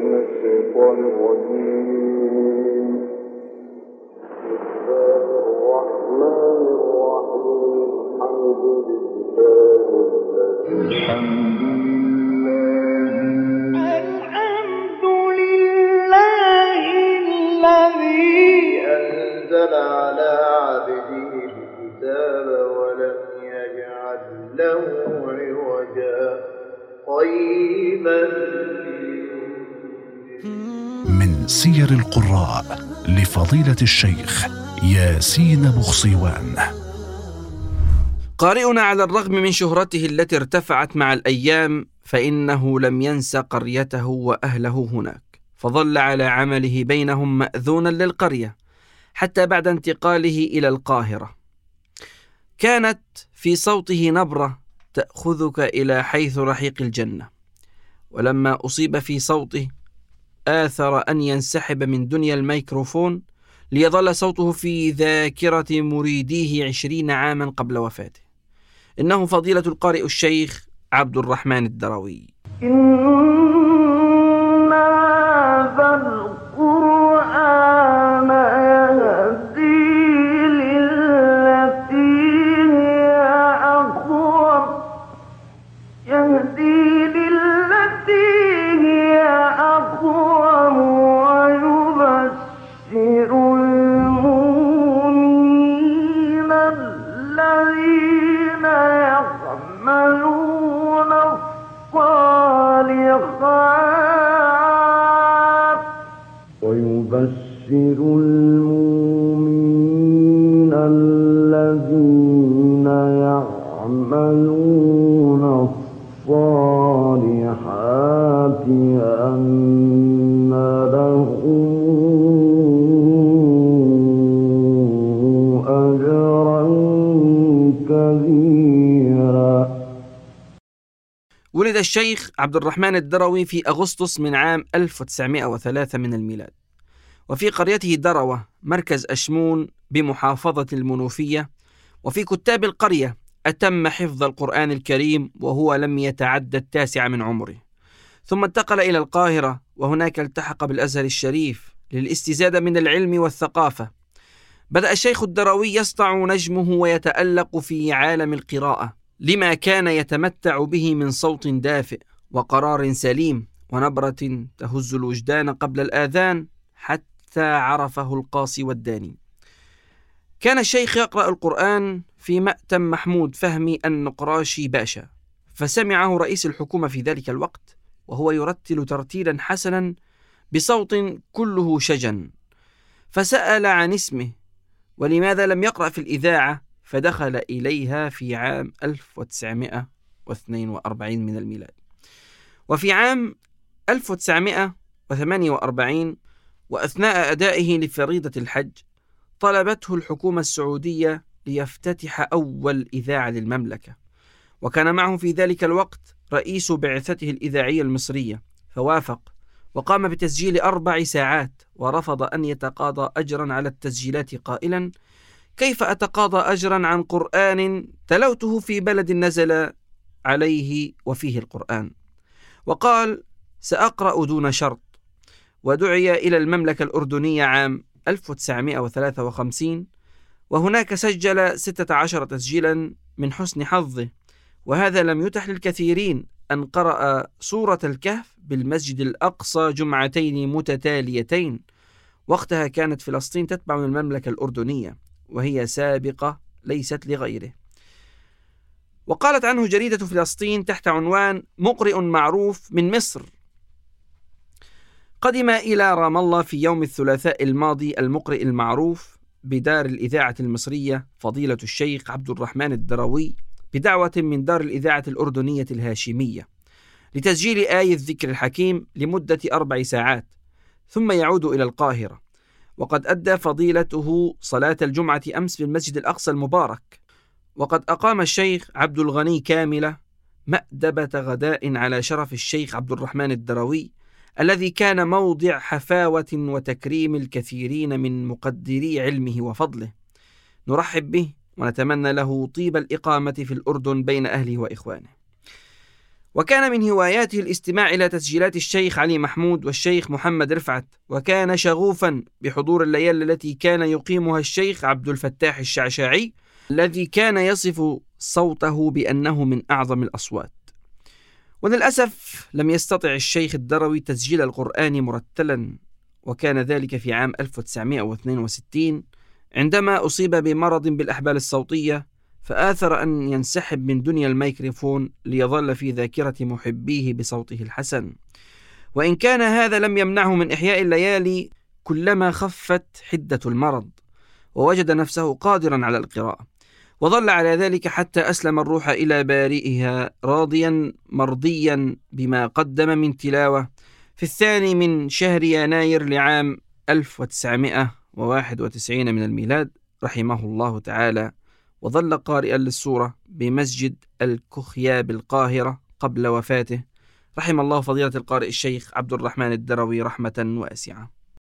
من الشيطان الرجيم. بسم الحمد سير القراء لفضيلة الشيخ ياسين بخصيوان قارئنا على الرغم من شهرته التي ارتفعت مع الأيام فإنه لم ينس قريته وأهله هناك. فظل على عمله بينهم مأذونا للقرية حتى بعد انتقاله إلى القاهرة. كانت في صوته نبرة تأخذك إلى حيث رحيق الجنة. ولما أصيب في صوته آثر أن ينسحب من دنيا الميكروفون ليظل صوته في ذاكرة مريديه عشرين عاما قبل وفاته. إنه فضيلة القارئ الشيخ عبد الرحمن الدروي إن ولد الشيخ عبد الرحمن الدروي في أغسطس من عام 1903 من الميلاد. وفي قريته دروة مركز أشمون بمحافظة المنوفية. وفي كتاب القرية أتم حفظ القرآن الكريم وهو لم يتعدى التاسع من عمره. ثم انتقل إلى القاهرة وهناك التحق بالأزهر الشريف للاستزادة من العلم والثقافة. بدأ الشيخ الدروي يسطع نجمه ويتألق في عالم القراءة لما كان يتمتع به من صوت دافئ وقرار سليم ونبرة تهز الوجدان قبل الآذان حتى عرفه القاصي والداني. كان الشيخ يقرأ القرآن في مأتم محمود فهمي النقراشي باشا فسمعه رئيس الحكومة في ذلك الوقت وهو يرتل ترتيلا حسنا بصوت كله شجن فسأل عن اسمه ولماذا لم يقرأ في الإذاعة؟ فدخل إليها في عام 1942 من الميلاد. وفي عام 1948 وأثناء أدائه لفريضة الحج طلبته الحكومة السعودية ليفتتح أول إذاعة للمملكة. وكان معه في ذلك الوقت رئيس بعثته الإذاعية المصرية فوافق وقام بتسجيل أربع ساعات ورفض أن يتقاضى أجرا على التسجيلات قائلا كيف أتقاضى أجرا عن قرآن تلوته في بلد نزل عليه وفيه القرآن؟ وقال سأقرأ دون شرط ودعي إلى المملكة الأردنية عام 1953 وهناك سجل 16 تسجيلا من حسن حظه وهذا لم يتح للكثيرين أن قرأ سورة الكهف بالمسجد الأقصى جمعتين متتاليتين وقتها كانت فلسطين تتبع المملكة الأردنية وهي سابقة ليست لغيره. وقالت عنه جريدة فلسطين تحت عنوان مقرئ معروف من مصر. قدم إلى رام الله في يوم الثلاثاء الماضي المقرئ المعروف بدار الإذاعة المصرية فضيلة الشيخ عبد الرحمن الدروي بدعوة من دار الإذاعة الأردنية الهاشمية لتسجيل آية الذكر الحكيم لمدة أربع ساعات ثم يعود إلى القاهرة. وقد أدى فضيلته صلاة الجمعة أمس في المسجد الأقصى المبارك. وقد أقام الشيخ عبد الغني كاملة مأدبة غداء على شرف الشيخ عبد الرحمن الدروي الذي كان موضع حفاوة وتكريم الكثيرين من مقدري علمه وفضله. نرحب به ونتمنى له طيب الإقامة في الأردن بين أهله وإخوانه. وكان من هواياته الاستماع إلى تسجيلات الشيخ علي محمود والشيخ محمد رفعت وكان شغوفا بحضور الليالي التي كان يقيمها الشيخ عبد الفتاح الشعشاعي الذي كان يصف صوته بأنه من أعظم الأصوات. وللأسف لم يستطع الشيخ الدروي تسجيل القرآن مرتلا وكان ذلك في عام 1962 عندما أصيب بمرض بالأحبال الصوتية فآثر أن ينسحب من دنيا الميكروفون ليظل في ذاكرة محبيه بصوته الحسن. وإن كان هذا لم يمنعه من إحياء الليالي كلما خفت حدة المرض ووجد نفسه قادرا على القراءة. وظل على ذلك حتى أسلم الروح إلى بارئها راضيا مرضيا بما قدم من تلاوة. في الثاني من شهر يناير لعام 1991 من الميلاد رحمه الله تعالى وظل قارئا للسورة بمسجد الكخيا بالقاهرة قبل وفاته. رحم الله فضيلة القارئ الشيخ عبد الرحمن الدروي رحمة واسعة.